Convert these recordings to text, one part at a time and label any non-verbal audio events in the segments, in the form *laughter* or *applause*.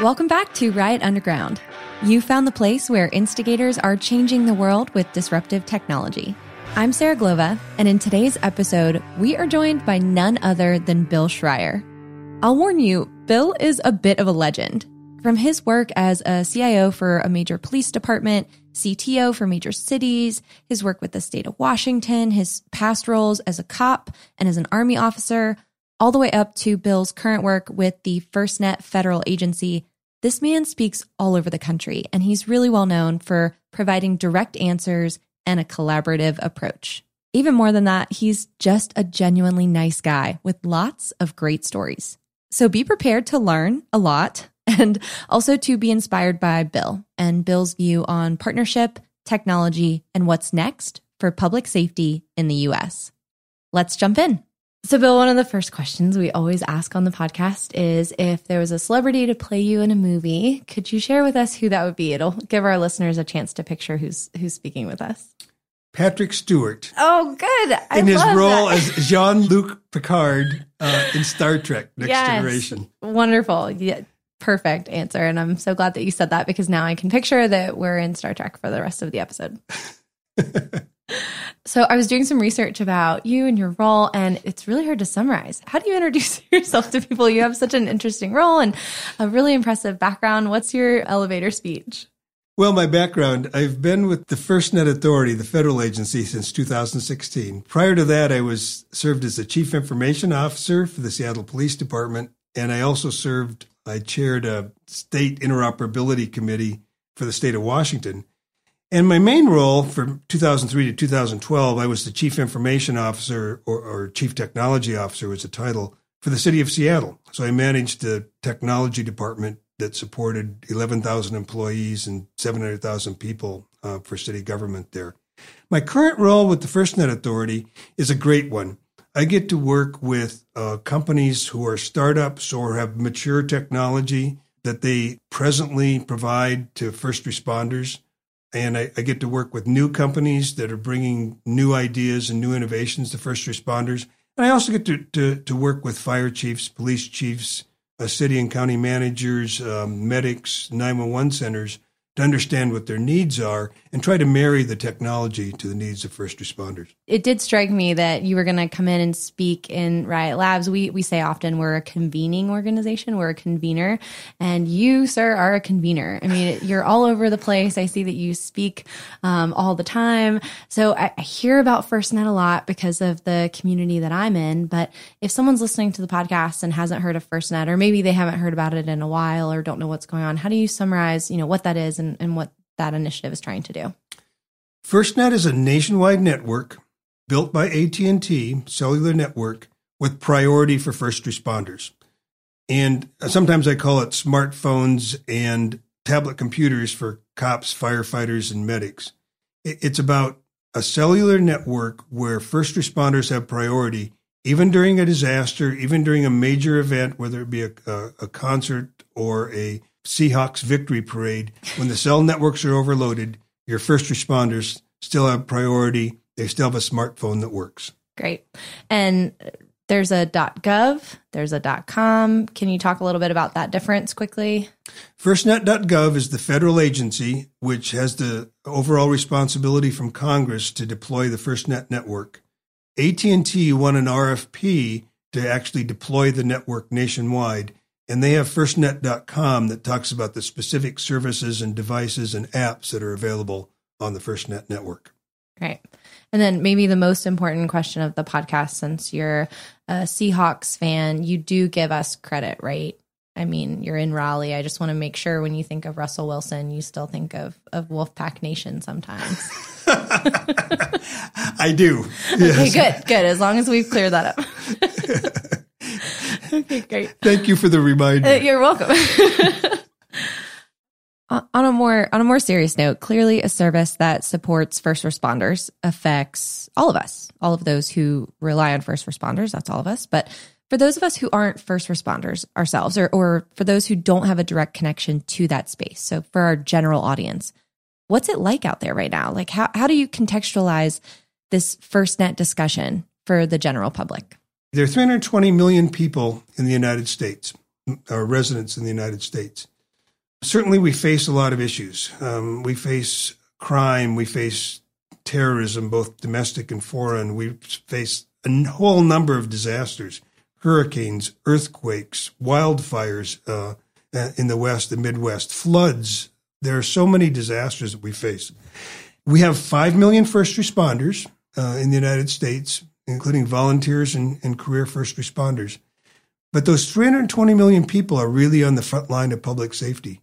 Welcome back to Riot Underground. You found the place where instigators are changing the world with disruptive technology. I'm Sarah Glova, and in today's episode, we are joined by none other than Bill Schrier. I'll warn you, Bill is a bit of a legend. From his work as a CIO for a major police department, CTO for major cities, his work with the state of Washington, his past roles as a cop and as an army officer, all the way up to Bill's current work with the FirstNet federal agency, this man speaks all over the country, and he's really well known for providing direct answers and a collaborative approach. Even more than that, he's just a genuinely nice guy with lots of great stories. So be prepared to learn a lot and also to be inspired by Bill and Bill's view on partnership, technology, and what's next for public safety in the US. Let's jump in. So, Bill, one of the first questions we always ask on the podcast is if there was a celebrity to play you in a movie, could you share with us who that would be? It'll give our listeners a chance to picture who's who's speaking with us. Patrick Stewart. Oh, good. I in his role that. as Jean Luc Picard uh, in Star Trek Next yes. Generation. Wonderful. Yeah, perfect answer. And I'm so glad that you said that because now I can picture that we're in Star Trek for the rest of the episode. *laughs* So I was doing some research about you and your role, and it's really hard to summarize. How do you introduce *laughs* yourself to people? You have such an interesting role and a really impressive background. What's your elevator speech? Well, my background, I've been with the FirstNet Authority, the federal agency, since 2016. Prior to that, I was served as the Chief Information Officer for the Seattle Police Department, and I also served, I chaired a state interoperability committee for the state of Washington. And my main role from 2003 to 2012, I was the chief information officer or, or, chief technology officer was the title for the city of Seattle. So I managed the technology department that supported 11,000 employees and 700,000 people uh, for city government there. My current role with the FirstNet Authority is a great one. I get to work with uh, companies who are startups or have mature technology that they presently provide to first responders and I, I, get to work with new companies that are bringing new ideas and new innovations to first responders. And I also get to, to, to work with fire chiefs, police chiefs, uh, city and county managers, um, medics, 911 centers to understand what their needs are and try to marry the technology to the needs of first responders. It did strike me that you were going to come in and speak in Riot Labs. We we say often we're a convening organization, we're a convener, and you, sir, are a convener. I mean, *laughs* you're all over the place. I see that you speak um, all the time. So I, I hear about FirstNet a lot because of the community that I'm in. But if someone's listening to the podcast and hasn't heard of FirstNet, or maybe they haven't heard about it in a while or don't know what's going on, how do you summarize, you know, what that is and, and what that initiative is trying to do. FirstNet is a nationwide network built by AT&T cellular network with priority for first responders. And sometimes I call it smartphones and tablet computers for cops, firefighters, and medics. It's about a cellular network where first responders have priority, even during a disaster, even during a major event, whether it be a, a, a concert or a Seahawks victory parade, when the cell networks are overloaded, your first responders still have priority. They still have a smartphone that works. Great. And there's a .gov, there's a .com. Can you talk a little bit about that difference quickly? FirstNet.gov is the federal agency which has the overall responsibility from Congress to deploy the FirstNet network. AT&T won an RFP to actually deploy the network nationwide and they have firstnet.com that talks about the specific services and devices and apps that are available on the FirstNet network. Right. And then maybe the most important question of the podcast, since you're a Seahawks fan, you do give us credit, right? I mean, you're in Raleigh. I just want to make sure when you think of Russell Wilson, you still think of, of Wolfpack Nation sometimes. *laughs* *laughs* I do. Yes. Okay, good, good. As long as we've cleared that up. *laughs* *laughs* okay, great. Thank you for the reminder. Uh, you're welcome. *laughs* on a more on a more serious note, clearly a service that supports first responders affects all of us, all of those who rely on first responders. That's all of us. But for those of us who aren't first responders ourselves, or or for those who don't have a direct connection to that space, so for our general audience, what's it like out there right now? Like how how do you contextualize this FirstNet discussion for the general public? There are 320 million people in the United States, or residents in the United States. Certainly, we face a lot of issues. Um, we face crime, we face terrorism, both domestic and foreign. We face a whole number of disasters hurricanes, earthquakes, wildfires uh, uh, in the West, the Midwest, floods. There are so many disasters that we face. We have 5 million first responders uh, in the United States, including volunteers and, and career first responders. But those 320 million people are really on the front line of public safety.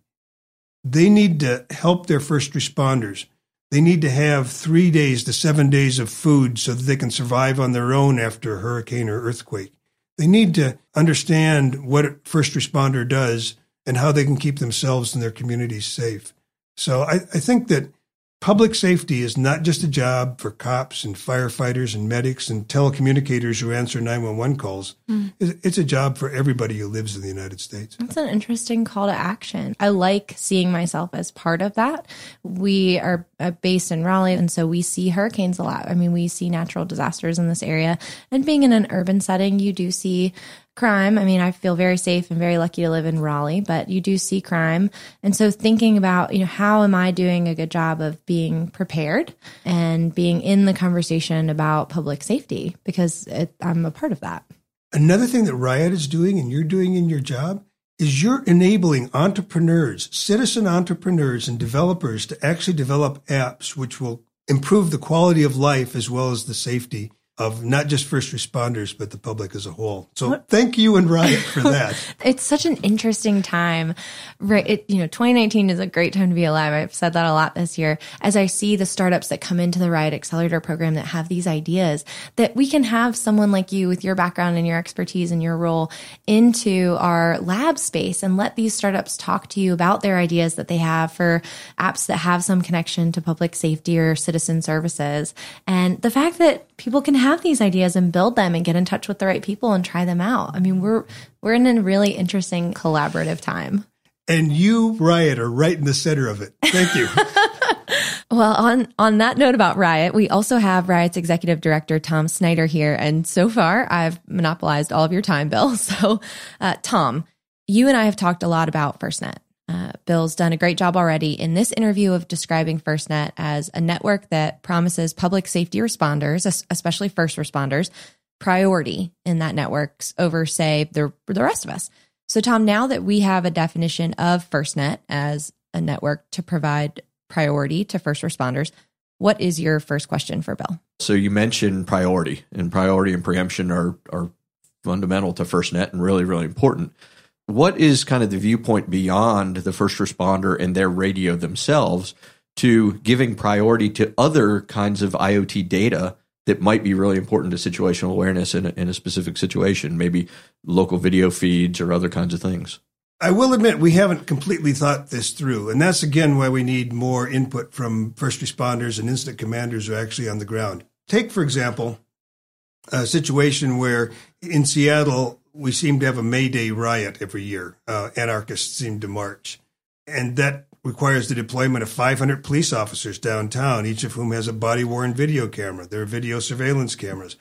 They need to help their first responders. They need to have three days to seven days of food so that they can survive on their own after a hurricane or earthquake. They need to understand what a first responder does and how they can keep themselves and their communities safe. So I, I think that Public safety is not just a job for cops and firefighters and medics and telecommunicators who answer 911 calls. Mm. It's a job for everybody who lives in the United States. That's an interesting call to action. I like seeing myself as part of that. We are uh, based in Raleigh, and so we see hurricanes a lot. I mean, we see natural disasters in this area. And being in an urban setting, you do see crime. I mean, I feel very safe and very lucky to live in Raleigh, but you do see crime. And so thinking about, you know, how am I doing a good job of being prepared and being in the conversation about public safety because it, I'm a part of that. Another thing that Riot is doing and you're doing in your job is you're enabling entrepreneurs, citizen entrepreneurs and developers to actually develop apps which will improve the quality of life as well as the safety of not just first responders, but the public as a whole. So thank you and Riot for *laughs* that. it's such an interesting time. Right. It, you know, 2019 is a great time to be alive. I've said that a lot this year as I see the startups that come into the Riot Accelerator program that have these ideas that we can have someone like you with your background and your expertise and your role into our lab space and let these startups talk to you about their ideas that they have for apps that have some connection to public safety or citizen services. And the fact that people can have these ideas and build them and get in touch with the right people and try them out. I mean, we're we're in a really interesting collaborative time. And you, Riot, are right in the center of it. Thank you. *laughs* well, on on that note about Riot, we also have Riot's executive director Tom Snyder here, and so far I've monopolized all of your time, Bill. *laughs* So, uh, Tom, you and I have talked a lot about FirstNet uh, Bill's done a great job already in this interview of describing FirstNet as a network that promises public safety responders, especially first responders, priority in that network over, say, the, the rest of us. So, Tom, now that we have a definition of FirstNet as a network to provide priority to first responders, what is your first question for Bill? So, you mentioned priority, and priority and preemption are, are fundamental to FirstNet and really, really important what is kind of the viewpoint beyond the first responder and their radio themselves to giving priority to other kinds of IoT data that might be really important to situational awareness in a, in a specific situation, maybe local video feeds or other kinds of things? I will admit we haven't completely thought this through. And that's again why we need more input from first responders and incident commanders who are actually on the ground. Take, for example, a situation where in Seattle, we seem to have a May Day riot every year. Uh, anarchists seem to march. And that requires the deployment of 500 police officers downtown, each of whom has a body worn video camera. There are video surveillance cameras.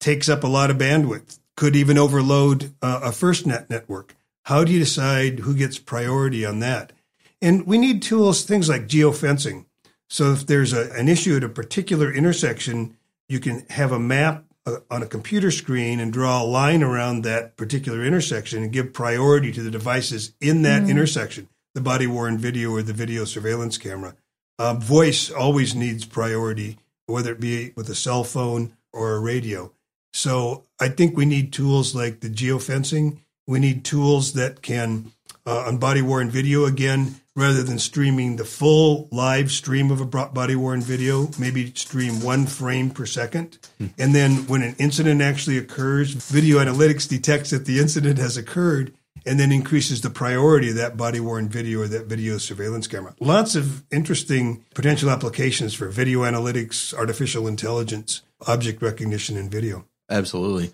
Takes up a lot of bandwidth, could even overload uh, a FirstNet network. How do you decide who gets priority on that? And we need tools, things like geofencing. So if there's a, an issue at a particular intersection, you can have a map on a computer screen and draw a line around that particular intersection and give priority to the devices in that mm. intersection the body worn video or the video surveillance camera. Uh, voice always needs priority, whether it be with a cell phone or a radio. So I think we need tools like the geofencing. We need tools that can, uh, on body worn video again, rather than streaming the full live stream of a body worn video, maybe stream one frame per second. Hmm. And then when an incident actually occurs, video analytics detects that the incident has occurred and then increases the priority of that body worn video or that video surveillance camera. Lots of interesting potential applications for video analytics, artificial intelligence, object recognition, and video. Absolutely.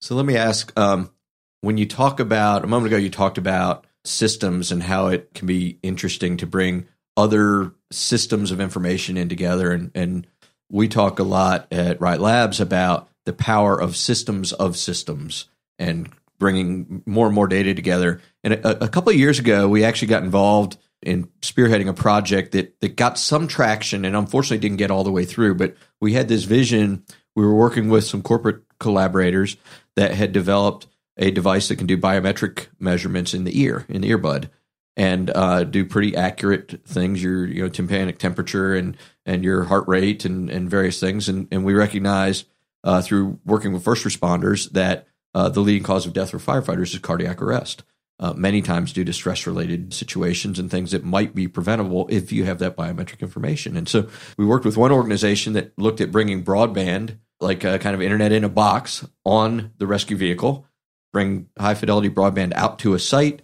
So let me ask um, when you talk about, a moment ago, you talked about systems and how it can be interesting to bring other systems of information in together. And, and we talk a lot at Riot Labs about the power of systems of systems and bringing more and more data together. And a, a couple of years ago, we actually got involved in spearheading a project that that got some traction and unfortunately didn't get all the way through. But we had this vision. We were working with some corporate collaborators that had developed a device that can do biometric measurements in the ear, in the earbud, and uh, do pretty accurate things. Your you know tympanic temperature and and your heart rate and and various things. And and we recognize uh, through working with first responders that uh, the leading cause of death for firefighters is cardiac arrest uh, many times due to stress related situations and things that might be preventable if you have that biometric information. And so we worked with one organization that looked at bringing broadband, like a kind of internet in a box, on the rescue vehicle, bring high fidelity broadband out to a site.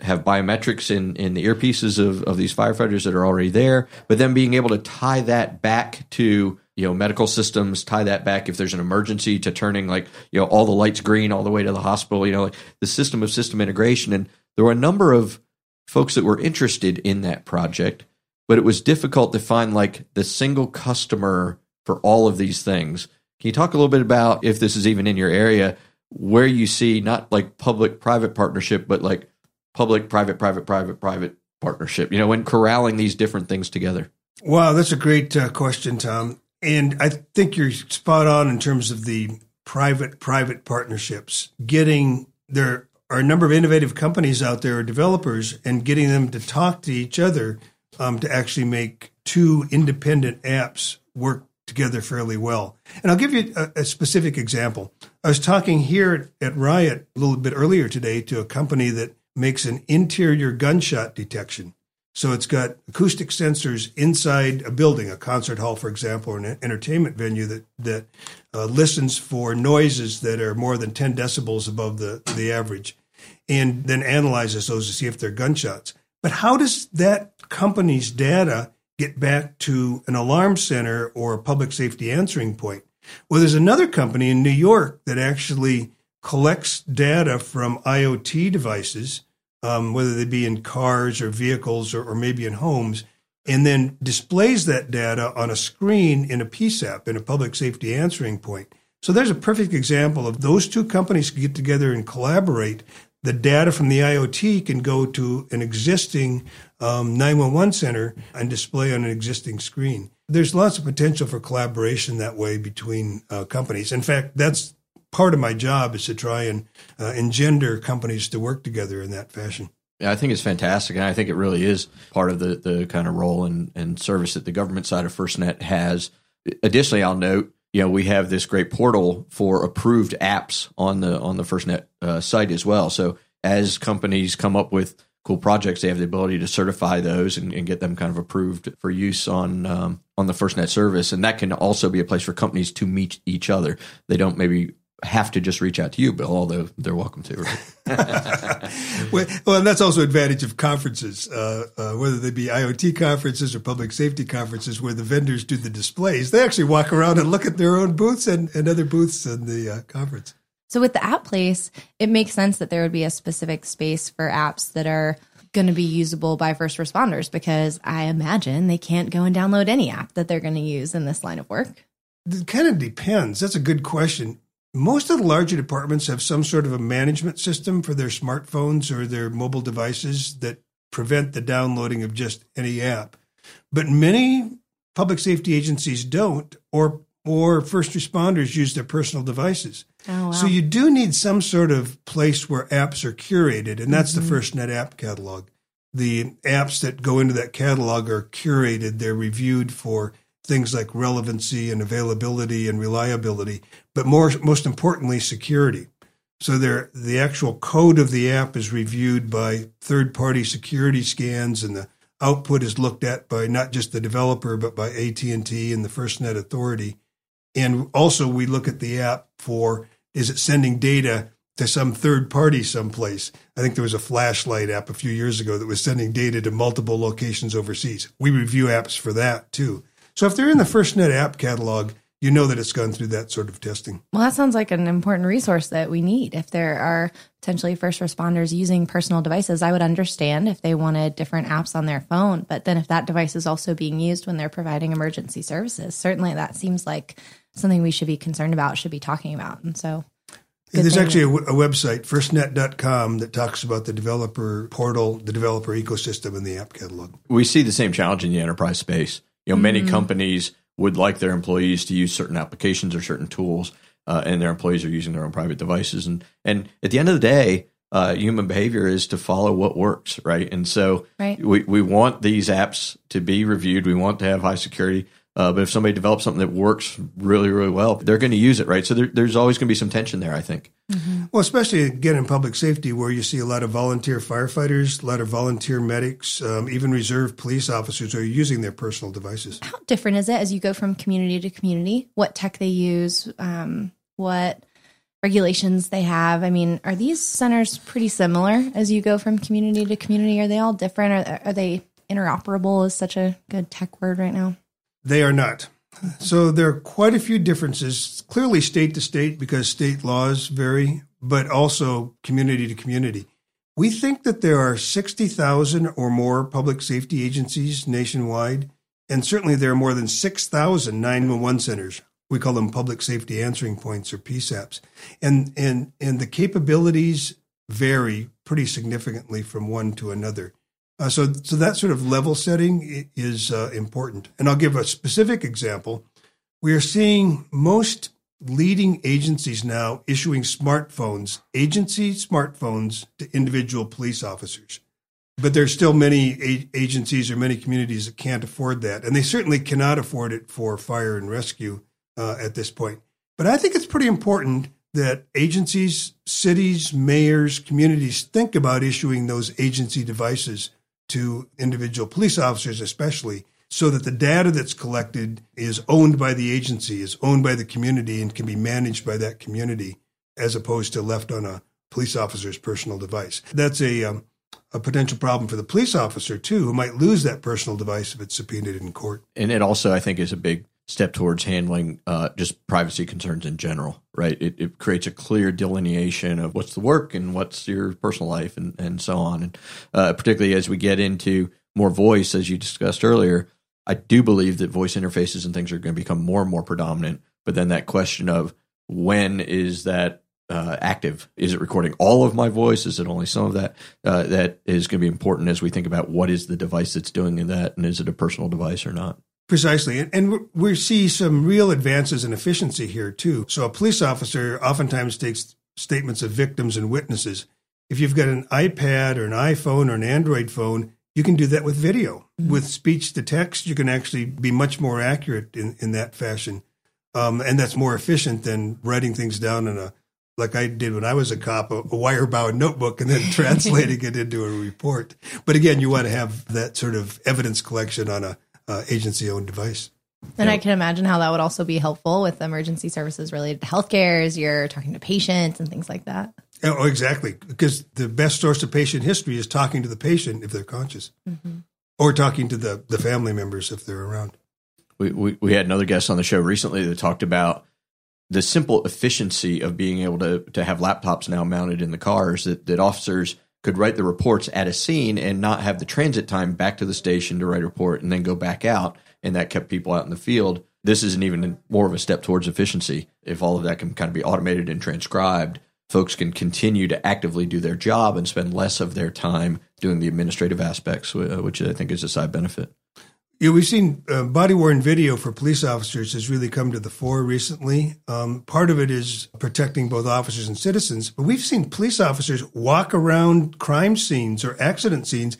Have biometrics in, in the earpieces of, of these firefighters that are already there, but then being able to tie that back to you know medical systems tie that back if there's an emergency to turning like you know all the lights green all the way to the hospital you know like the system of system integration and there were a number of folks that were interested in that project but it was difficult to find like the single customer for all of these things can you talk a little bit about if this is even in your area where you see not like public private partnership but like public private private private private partnership you know when corralling these different things together Wow, that's a great uh, question, Tom. And I think you're spot on in terms of the private private partnerships. Getting there are a number of innovative companies out there, developers, and getting them to talk to each other um, to actually make two independent apps work together fairly well. And I'll give you a, a, specific example. I was talking here at Riot a little bit earlier today to a company that makes an interior gunshot detection. So it's got acoustic sensors inside a building, a concert hall, for example, or an entertainment venue that that uh, listens for noises that are more than 10 decibels above the, the average, and then analyzes those to see if they're gunshots. But how does that company's data get back to an alarm center or a public safety answering point? Well, there's another company in New York that actually collects data from IoT devices um, whether they be in cars or vehicles or, or, maybe in homes, and then displays that data on a screen in a PSAP, in a public safety answering point. So there's a perfect example of those two companies get together and collaborate. The data from the IoT can go to an existing um, 911 center and display on an existing screen. There's lots of potential for collaboration that way between uh, companies. In fact, that's part of my job is to try and uh, engender companies to work together in that fashion. Yeah, I think it's fantastic, and I think it really is part of the the kind of role and, and service that the government side of FirstNet has. Additionally, I'll note, you know, we have this great portal for approved apps on the on the FirstNet uh, site as well. So as companies come up with cool projects, they have the ability to certify those and, and get them kind of approved for use on um, on the FirstNet service, and that can also be a place for companies to meet each other. They don't maybe have to just reach out to you, Bill, although they're welcome to. *laughs* Well, well, and that's also advantage of conferences, uh, uh, whether they be IoT conferences or public safety conferences, where the vendors do the displays. They actually walk around and look at their own booths and, and other booths in the uh, conference. So with the app place, it makes sense that there would be a specific space for apps that are going to be usable by first responders because I imagine they can't go and download any app that they're going to use in this line of work. It kind of depends. That's a good question. Most of the larger departments have some sort of a management system for their smartphones or their mobile devices that prevent the downloading of just any app. But many public safety agencies don't, or or first responders use their personal devices. Oh, wow. So you do need some sort of place where apps are curated, and that's mm-hmm. the FirstNet app catalog. The apps that go into that catalog are curated, they're reviewed for things like relevancy and availability and reliability, but more most importantly, security. So the actual code of the app is reviewed by third-party security scans, and the output is looked at by not just the developer but by AT and T and the FirstNet Authority. And also, we look at the app for is it sending data to some third party someplace. I think there was a flashlight app a few years ago that was sending data to multiple locations overseas. We review apps for that too. So if they're in the FirstNet app catalog, you know that it's gone through that sort of testing. Well, that sounds like an important resource that we need. If there are potentially first responders using personal devices, I would understand if they wanted different apps on their phone. But then if that device is also being used when they're providing emergency services, certainly that seems like something we should be concerned about, should be talking about. And so there's actually a, a, website, firstnet.com, that talks about the developer portal, the developer ecosystem, and the app catalog. We see the same challenge in the enterprise space. You know, mm-hmm. many companies would like their employees to use certain applications or certain tools, uh, and their employees are using their own private devices. And and at the end of the day, uh, human behavior is to follow what works, right? And so right. we we want these apps to be reviewed. We want to have high security. Uh, but if somebody develops something that works really, really well, they're going to use it, right? So there, there's always going to be some tension there, I think. Mm-hmm. Well, especially again in public safety, where you see a lot of volunteer firefighters, a lot of volunteer medics, um, even reserve police officers are using their personal devices. How different is it as you go from community to community? What tech they use, um, what regulations they have? I mean, are these centers pretty similar as you go from community to community? Are they all different? Are, are they interoperable? Is such a good tech word right now. They are not. So there are quite a few differences, clearly state to state because state laws vary, but also community to community. We think that there are 60,000 or more public safety agencies nationwide, and certainly there are more than 6,000 911 centers. We call them public safety answering points or PSAPs. And, and, and the capabilities vary pretty significantly from one to another. Uh, so, so that sort of level setting is uh, important. And I'll give a specific example. We are seeing most leading agencies now issuing smartphones, agency smartphones to individual police officers. But there's still many a- agencies or many communities that can't afford that. And they certainly cannot afford it for fire and rescue uh, at this point. But I think it's pretty important that agencies, cities, mayors, communities think about issuing those agency devices to individual police officers, especially, so that the data that's collected is owned by the agency, is owned by the community, and can be managed by that community, as opposed to left on a police officer's personal device. That's a um, a potential problem for the police officer too, who might lose that personal device if it's subpoenaed in court. And it also, I think, is a big step towards handling uh, just privacy concerns in general, right? It, it, creates a clear delineation of what's the work and what's your personal life and, and so on. And uh, particularly as we get into more voice, as you discussed earlier, I do believe that voice interfaces and things are going to become more and more predominant. But then that question of when is that uh, active? Is it recording all of my voice? Is it only some of that? Uh, that is going to be important as we think about what is the device that's doing that, and is it a personal device or not? Precisely. And we see some real advances in efficiency here, too. So a police officer oftentimes takes statements of victims and witnesses. If you've got an iPad or an iPhone or an Android phone, you can do that with video. Mm-hmm. With speech to text, you can actually be much more accurate in, in that fashion. Um, and that's more efficient than writing things down in a, like I did when I was a cop, a, a wire bound notebook and then *laughs* translating it into a report. But again, you want to have that sort of evidence collection on a uh, agency owned device. And I can imagine how that would also be helpful with emergency services related to healthcare as you're talking to patients and things like that. Oh, exactly. Because the best source of patient history is talking to the patient if they're conscious mm-hmm. or talking to the, the family members if they're around. We, we, we had another guest on the show recently that talked about the simple efficiency of being able to, to have laptops now mounted in the cars that, that officers could write the reports at a scene and not have the transit time back to the station to write a report and then go back out. And that kept people out in the field. This is an even more of a step towards efficiency. If all of that can kind of be automated and transcribed, folks can continue to actively do their job and spend less of their time doing the administrative aspects, uh, which I think is a side benefit. Yeah, we've seen uh, body worn video for police officers has really come to the fore recently. Um, part of it is protecting both officers and citizens, but we've seen police officers walk around crime scenes or accident scenes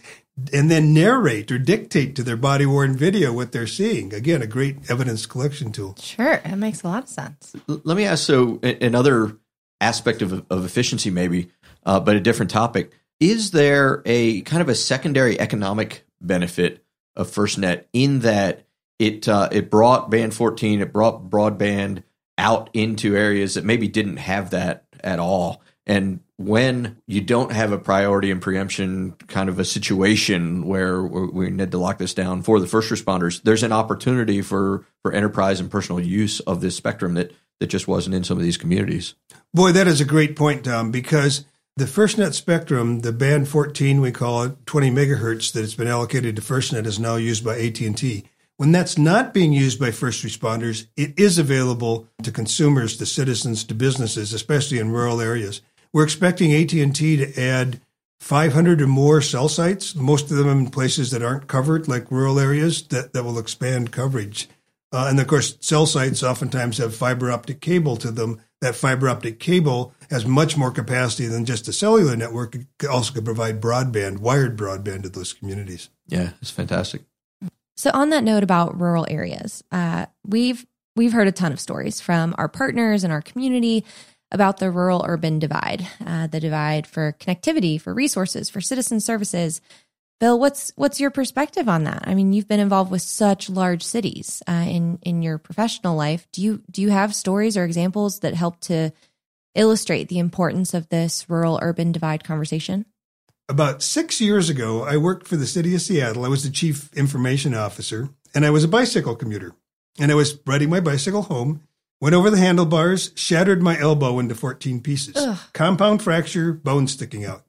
and then narrate or dictate to their body worn video what they're seeing. Again, a great evidence collection tool. Sure, it makes a lot of sense. Let me ask so another aspect of, of efficiency, maybe, uh, but a different topic. Is there a kind of a secondary economic benefit? Of FirstNet in that it uh, it brought Band 14, it brought broadband out into areas that maybe didn't have that at all. And when you don't have a priority and preemption kind of a situation where we need to lock this down for the first responders, there's an opportunity for, for enterprise and personal use of this spectrum that, that just wasn't in some of these communities. Boy, that is a great point, Tom, because the FirstNet spectrum, the band 14, we call it, 20 megahertz that has been allocated to FirstNet is now used by AT&T. When that's not being used by first responders, it is available to consumers, to citizens, to businesses, especially in rural areas. We're expecting AT&T to add 500 or more cell sites, most of them in places that aren't covered, like rural areas, that, that will expand coverage. Uh, and of course, cell sites oftentimes have fiber optic cable to them. That fiber optic cable has much more capacity than just a cellular network. It also could provide broadband, wired broadband to those communities. Yeah, it's fantastic. So, on that note about rural areas, uh, we've we've heard a ton of stories from our partners and our community about the rural urban divide, uh, the divide for connectivity, for resources, for citizen services. Bill, what's what's your perspective on that? I mean, you've been involved with such large cities uh, in in your professional life. Do you do you have stories or examples that help to illustrate the importance of this rural urban divide conversation? About six years ago, I worked for the city of Seattle. I was the chief information officer, and I was a bicycle commuter. And I was riding my bicycle home, Went over the handlebars, shattered my elbow into 14 pieces. Ugh. Compound fracture, bone sticking out.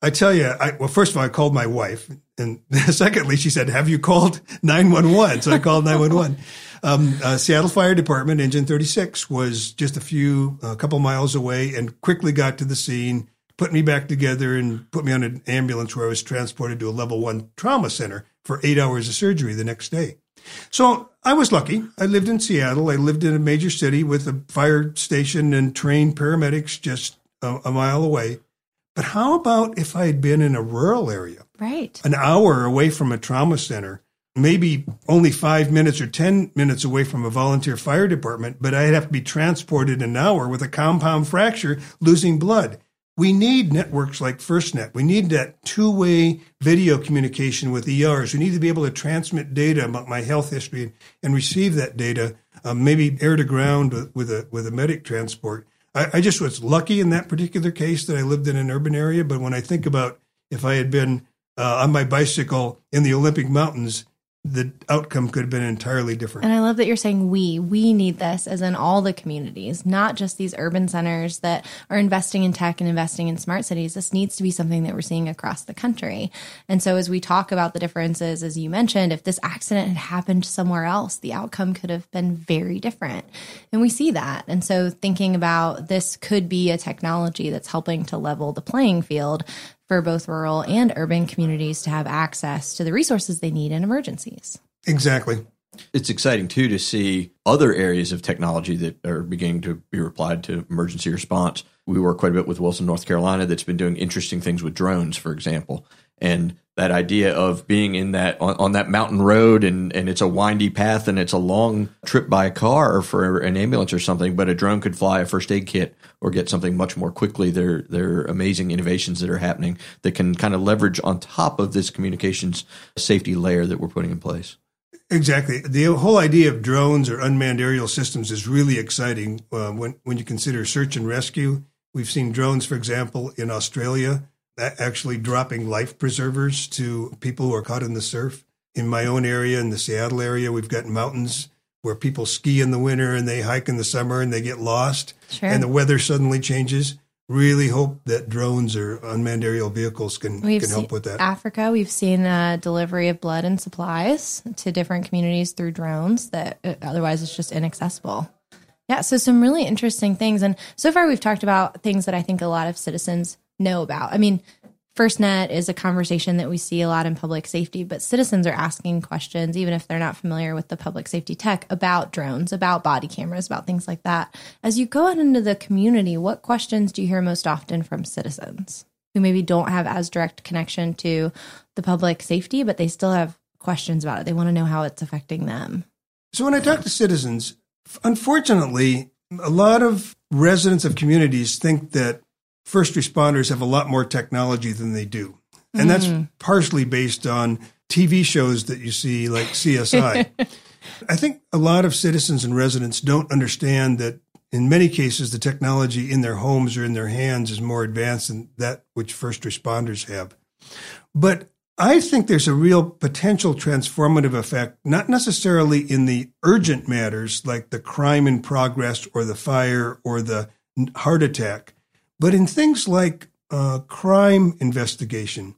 I tell you, I, well, first of all, I called my wife. And *laughs* secondly, she said, Have you called 911? So I called 911. Um, uh, Seattle Fire Department, Engine 36, was just a few, a couple miles away and quickly got to the scene, put me back together, and put me on an ambulance where I was transported to a level one trauma center for eight hours of surgery the next day. So I was lucky. I lived in Seattle. I lived in a major city with a fire station and trained paramedics just a, a mile away. But how about if I had been in a rural area? Right. An hour away from a trauma center, maybe only five minutes or 10 minutes away from a volunteer fire department, but I'd have to be transported an hour with a compound fracture, losing blood. We need networks like FirstNet. We need that two way video communication with ERs. We need to be able to transmit data about my health history and, receive that data, um, maybe air to ground with, with, a, with a medic transport. I, I just was lucky in that particular case that I lived in an urban area. But when I think about if I had been uh, on my bicycle in the Olympic Mountains, the outcome could have been entirely different. And I love that you're saying we. We need this as in all the communities, not just these urban centers that are investing in tech and investing in smart cities. This needs to be something that we're seeing across the country. And so as we talk about the differences, as you mentioned, if this accident had happened somewhere else, the outcome could have been very different. And we see that. And so thinking about this could be a technology that's helping to level the playing field for both rural and urban communities to have access to the resources they need in emergencies. Exactly. It's exciting too to see other areas of technology that are beginning to be applied to emergency response. We work quite a bit with Wilson, North Carolina, that's been doing interesting things with drones, for example. And that idea of being in that on, on, that mountain road and, and it's a windy path and it's a long trip by car for an ambulance or something, but a drone could fly a first aid kit or get something much more quickly. There, there are amazing innovations that are happening that can kind of leverage on top of this communications safety layer that we're putting in place. Exactly. The whole idea of drones or unmanned aerial systems is really exciting uh, when, when you consider search and rescue. We've seen drones, for example, in Australia actually dropping life preservers to people who are caught in the surf. In my own area, in the Seattle area, we've got mountains where people ski in the winter and they hike in the summer and they get lost sure. and the weather suddenly changes. Really hope that drones or unmanned aerial vehicles can, we've can help with that. Africa, we've seen a delivery of blood and supplies to different communities through drones that uh, otherwise it's just inaccessible. Yeah, so some really interesting things. And so far, we've talked about things that I think a lot of citizens know about. I mean, FirstNet is a conversation that we see a lot in public safety, but citizens are asking questions, even if they're not familiar with the public safety tech, about drones, about body cameras, about things like that. As you go out into the community, what questions do you hear most often from citizens who maybe don't have as direct connection to the public safety, but they still have questions about it? They want to know how it's affecting them. So when I talk to citizens, unfortunately, a lot of residents of communities think that first responders have a lot more technology than they do. And mm. that's partially based on TV shows that you see like CSI. *laughs* I think a lot of citizens and residents don't understand that in many cases, the technology in their homes or in their hands is more advanced than that which first responders have. But I think there's a real potential transformative effect, not necessarily in the urgent matters like the crime in progress or the fire or the heart attack, but in things like uh, crime investigation,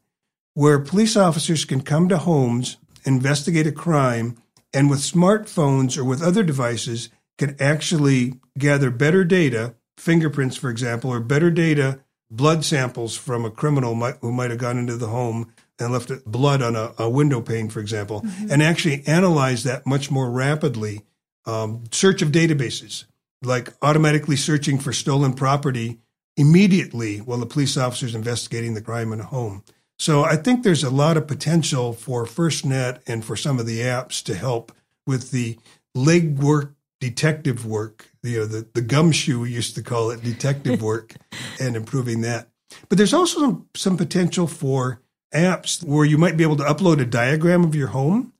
where police officers can come to homes, investigate a crime, and with smartphones or with other devices can actually gather better data, fingerprints, for example, or better data, blood samples from a criminal might, who might have gone into the home and left blood on a, a window pane, for example, mm-hmm. and actually analyze that much more rapidly. Um, search of databases, like automatically searching for stolen property immediately while the police officer is investigating the crime in a home. So I think there's a lot of potential for FirstNet and for some of the apps to help with the legwork, detective work, you know, the, the gumshoe we used to call it, detective *laughs* work, and improving that. But there's also some, some potential for apps where you might be able to upload a diagram of your home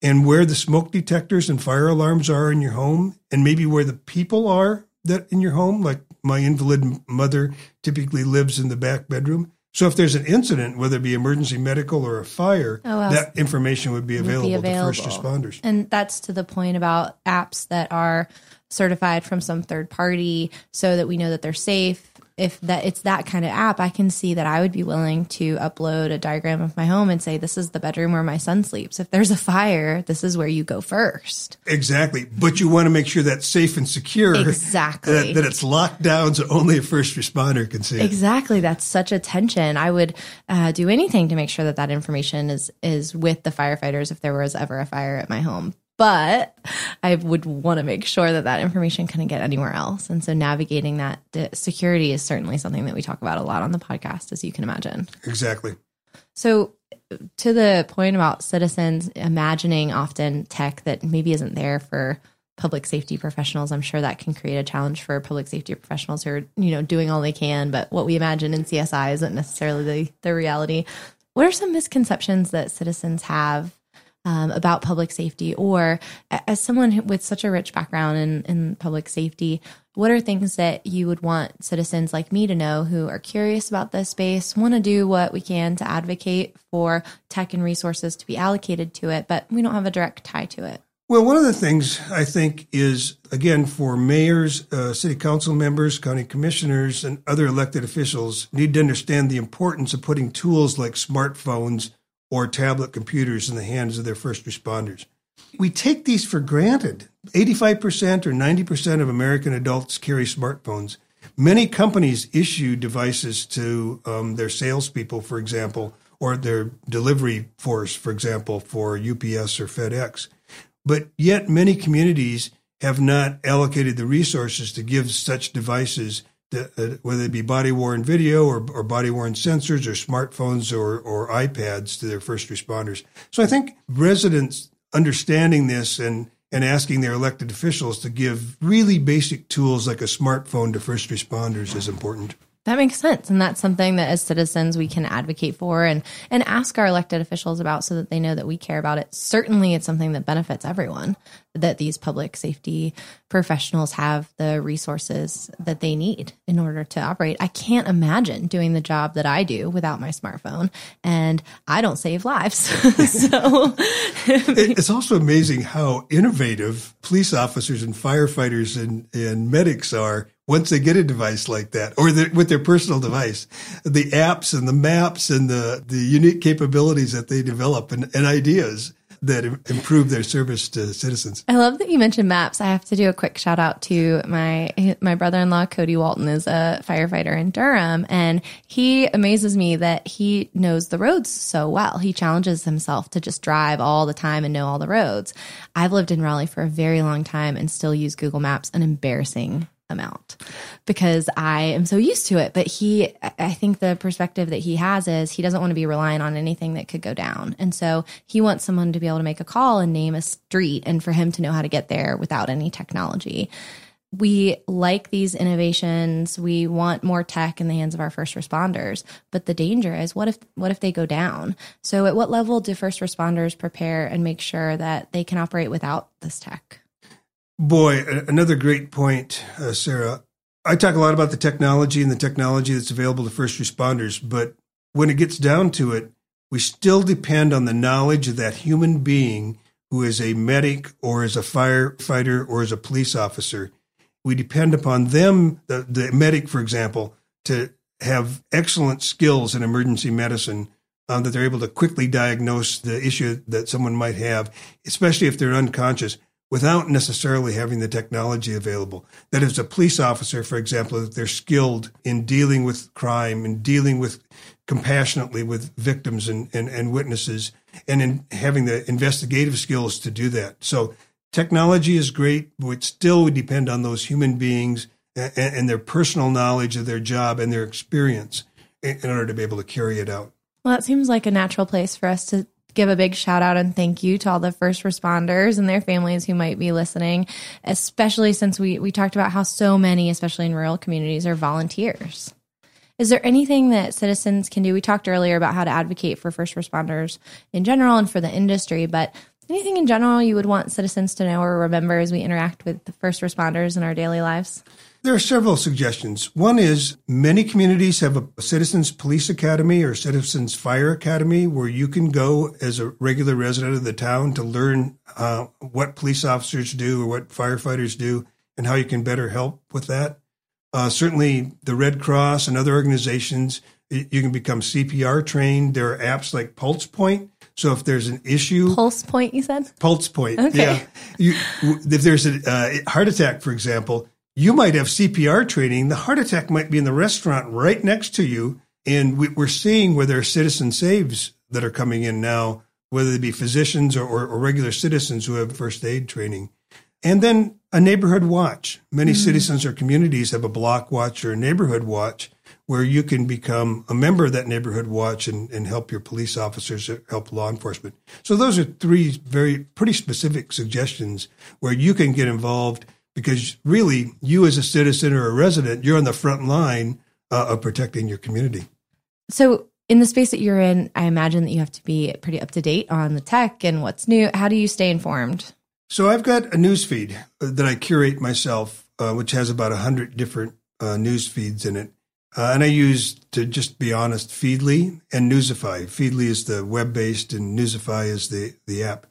and where the smoke detectors and fire alarms are in your home and maybe where the people are that in your home like my invalid mother typically lives in the back bedroom. So if there's an incident whether it be emergency medical or a fire oh, well, that information would be available, would be available to first responders. And that's to the point about apps that are certified from some third party so that we know that they're safe if that it's that kind of app, I can see that I would be willing to upload a diagram of my home and say, this is the bedroom where my son sleeps. If there's a fire, this is where you go first. Exactly. But you want to make sure that's safe and secure. Exactly. That, that it's locked down so only a first responder can see it. Exactly. That's such a tension. I would uh, do anything to make sure that that information is, is with the firefighters if there was ever a fire at my home but I would want to make sure that that information couldn't get anywhere else. And so navigating that security is certainly something that we talk about a lot on the podcast, as you can imagine. Exactly. So, to the point about citizens imagining often tech that maybe isn't there for public safety professionals, I'm sure that can create a challenge for public safety professionals who are, you know, doing all they can, but what we imagine in CSI isn't necessarily the, the reality. What are some misconceptions that citizens have um, about public safety, or as someone with such a rich background in, in public safety, what are things that you would want citizens like me to know who are curious about this space, want to do what we can to advocate for tech and resources to be allocated to it, but we don't have a direct tie to it? Well, one of the things I think is, again, for mayors, uh, city council members, county commissioners, and other elected officials need to understand the importance of putting tools like smartphones or tablet computers in the hands of their first responders. We take these for granted. 85% or 90% of American adults carry smartphones. Many companies issue devices to um, their salespeople, for example, or their delivery force, for example, for UPS or FedEx. But yet, many communities have not allocated the resources to give such devices whether it be body worn video or, or body worn sensors or smartphones or, or iPads to their first responders. So I think residents understanding this and, and asking their elected officials to give really basic tools like a smartphone to first responders is important. That makes sense. And that's something that as citizens we can advocate for and, and ask our elected officials about so that they know that we care about it. Certainly it's something that benefits everyone, that these public safety professionals have the resources that they need in order to operate. I can't imagine doing the job that I do without my smartphone and I don't save lives. *laughs* so *laughs* it's also amazing how innovative police officers and firefighters and, and medics are once they get a device like that or the, with their personal device, the apps and the maps and the, the unique capabilities that they develop and, and ideas that improve their service to citizens. I love that you mentioned maps. I have to do a quick shout out to my my brother-in-law Cody Walton is a firefighter in Durham and he amazes me that he knows the roads so well. He challenges himself to just drive all the time and know all the roads. I've lived in Raleigh for a very long time and still use Google Maps an embarrassing amount because I am so used to it. But he, I think the perspective that he has is he doesn't want to be relying on anything that could go down. And so he wants someone to be able to make a call and name a street and for him to know how to get there without any technology. We like these innovations. We want more tech in the hands of our first responders, but the danger is what if what if they go down? So at what level do first responders prepare and make sure that they can operate without this tech? Boy, another great point, uh, Sarah. I talk a lot about the technology and the technology that's available to first responders, but when it gets down to it, we still depend on the knowledge of that human being who is a medic or is a firefighter or is a police officer. We depend upon them, the, the medic, for example, to have excellent skills in emergency medicine um, that they're able to quickly diagnose the issue that someone might have, especially if they're unconscious, without necessarily having the technology available. That is, a police officer, for example, they're skilled in dealing with crime and dealing with compassionately with victims and, and, and witnesses and in having the investigative skills to do that. So technology is great, but still we depend on those human beings and, and their personal knowledge of their job and their experience in, in order to be able to carry it out. Well, that seems like a natural place for us to give a big shout out and thank you to all the first responders and their families who might be listening, especially since we, we talked about how so many, especially in rural communities, are volunteers. Is there anything that citizens can do? We talked earlier about how to advocate for first responders in general and for the industry, but anything in general you would want citizens to know or remember as we interact with the first responders in our daily lives? There are several suggestions. One is many communities have a citizens police academy or citizens fire academy where you can go as a regular resident of the town to learn uh, what police officers do or what firefighters do and how you can better help with that. Uh, certainly, the Red Cross and other organizations, you can become CPR trained. There are apps like Pulse Point. So if there's an issue, Pulse Point, you said Pulse Point, okay. yeah. You, if there's a uh, heart attack, for example, you might have CPR training. The heart attack might be in the restaurant right next to you. And we, are seeing where there are citizen saves that are coming in now, whether they be physicians or, or, or regular citizens who have first aid training. And then a neighborhood watch. Many mm-hmm. citizens or communities have a block watch or a neighborhood watch where you can become a member of that neighborhood watch and, and help your police officers help law enforcement. So those are three very pretty specific suggestions where you can get involved because really, you as a citizen or a resident, you're on the front line uh, of protecting your community. So, in the space that you're in, I imagine that you have to be pretty up to date on the tech and what's new. How do you stay informed? So, I've got a news feed that I curate myself, uh, which has about a 100 different uh, news feeds in it. Uh, and I use, to just be honest, Feedly and Newsify. Feedly is the web based, and Newsify is the, the app.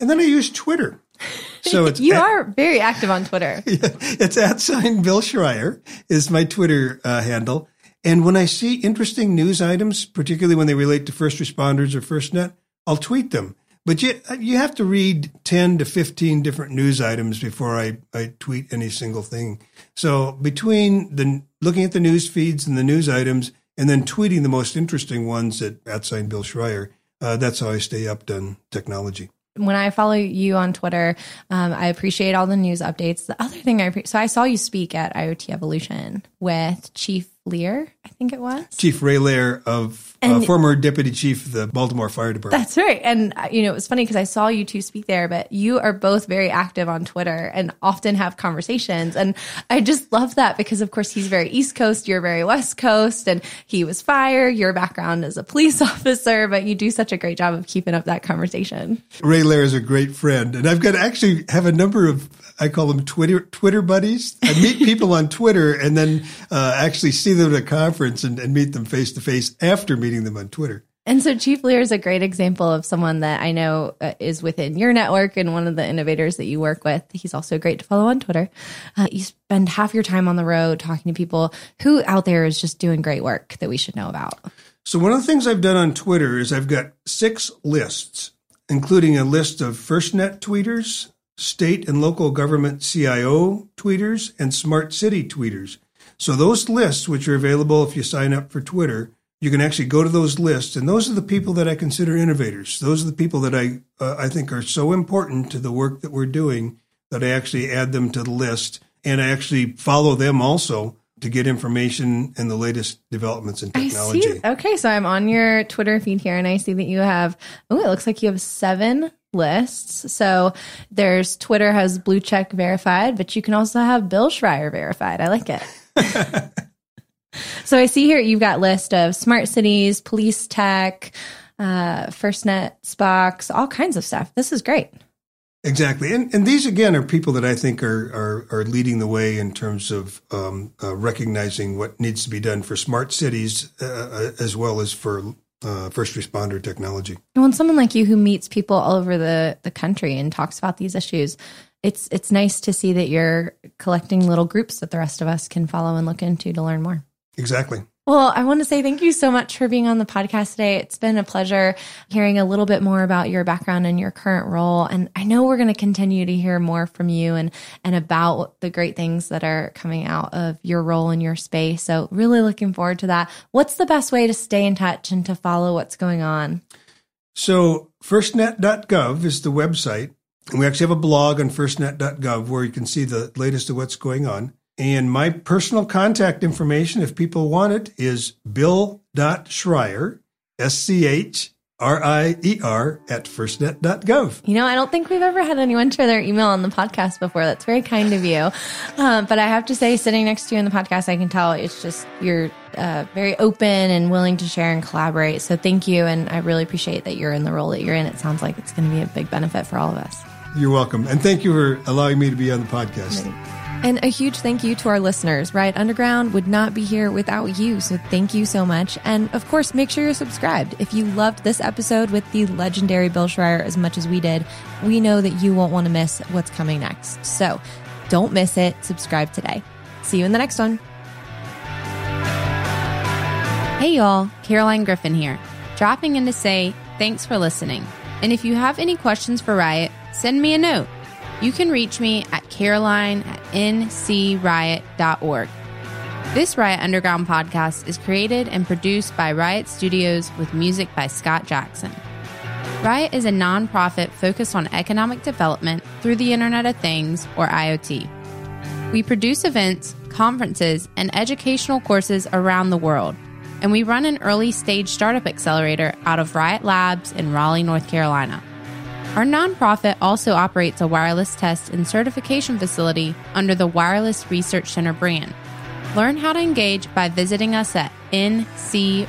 And then I use Twitter. *laughs* So it's you at, are very active on Twitter. *laughs* Yeah, it's at sign Bill Schrier is my Twitter uh, handle. And when I see interesting news items, particularly when they relate to first responders or FirstNet, I'll tweet them. But you, you have to read 10 to 15 different news items before I, I tweet any single thing. So between the looking at the news feeds and the news items and then tweeting the most interesting ones at, at sign Bill Schrier, uh, that's how I stay up on technology. When I follow you on Twitter, um, I appreciate all the news updates. The other thing I pre- so I saw you speak at IoT Evolution with Chief Lear, I think it was. Chief Ray Lear of uh, former Deputy Chief of the Baltimore Fire Department. That's right. And uh, you know, it was funny because I saw you two speak there, but you are both very active on Twitter and often have conversations. And I just love that because, of course, he's very East Coast, you're very West Coast, and he was fire. Your background as a police *laughs* officer, but you do such a great job of keeping up that conversation. Ray Lear is a great friend, and I've got to actually have a number of I call them Twitter Twitter buddies. I meet people on Twitter and then uh, actually see them at a conference and, and meet them face to face after meeting them on Twitter. And so Chief Lear is a great example of someone that I know uh, is within your network and one of the innovators that you work with. He's also great to follow on Twitter. Uh, you spend half your time on the road talking to people who out there is just doing great work that we should know about. So one of the things I've done on Twitter is I've got six lists, including a list of FirstNet tweeters, state and local government CIO tweeters, and smart city tweeters. So those lists, which are available if you sign up for Twitter, you can actually go to those lists, and those are the people that I consider innovators. Those are the people that I uh, I think are so important to the work that we're doing that I actually add them to the list, and I actually follow them also to get information and the latest developments in technology. I see. Okay, so I'm on your Twitter feed here, and I see that you have. Oh, it looks like you have seven lists. So there's Twitter has blue check verified, but you can also have Bill Schrier verified. I like it. *laughs* so I see here you've got list of smart cities, police tech, uh, FirstNet, Spox, all kinds of stuff. This is great. Exactly, and and these again are people that I think are are, are leading the way in terms of um, uh, recognizing what needs to be done for smart cities uh, uh as well as for uh, first responder technology. When someone like you who meets people all over the the country and talks about these issues, it's it's nice to see that you're collecting little groups that the rest of us can follow and look into to learn more. Exactly. Well, I want to say thank you so much for being on the podcast today. It's been a pleasure hearing a little bit more about your background and your current role. And I know we're going to continue to hear more from you and, and about the great things that are coming out of your role in your space. So really looking forward to that. What's the best way to stay in touch and to follow what's going on? So firstnet.gov is the website. And we actually have a blog on firstnet.gov where you can see the latest of what's going on. And my personal contact information, if people want it, is bill.schrier, S C H R I E R, at firstnet.gov. You know, I don't think we've ever had anyone share their email on the podcast before. That's very kind of you. Um, but I have to say, sitting next to you in the podcast, I can tell it's just you're uh, very open and willing to share and collaborate. So thank you. And I really appreciate that you're in the role that you're in. It sounds like it's going to be a big benefit for all of us. You're welcome. And thank you for allowing me to be on the podcast. And a huge thank you to our listeners. Riot Underground would not be here without you. So thank you so much. And of course, make sure you're subscribed. If you loved this episode with the legendary Bill Schrier as much as we did, we know that you won't want to miss what's coming next. So don't miss it. Subscribe today. See you in the next one. Hey, y'all. Caroline Griffin here, dropping in to say thanks for listening. And if you have any questions for Riot, send me a note you can reach me at caroline at ncriot.org. This Riot Underground podcast is created and produced by Riot Studios with music by Scott Jackson. Riot is a nonprofit focused on economic development through the Internet of Things, or IoT. We produce events, conferences, and educational courses around the world, and we run an early stage startup accelerator out of Riot Labs in Raleigh, North Carolina. Our nonprofit also operates a wireless test and certification facility under the Wireless Research Center brand. Learn how to engage by visiting us at ncriot.org.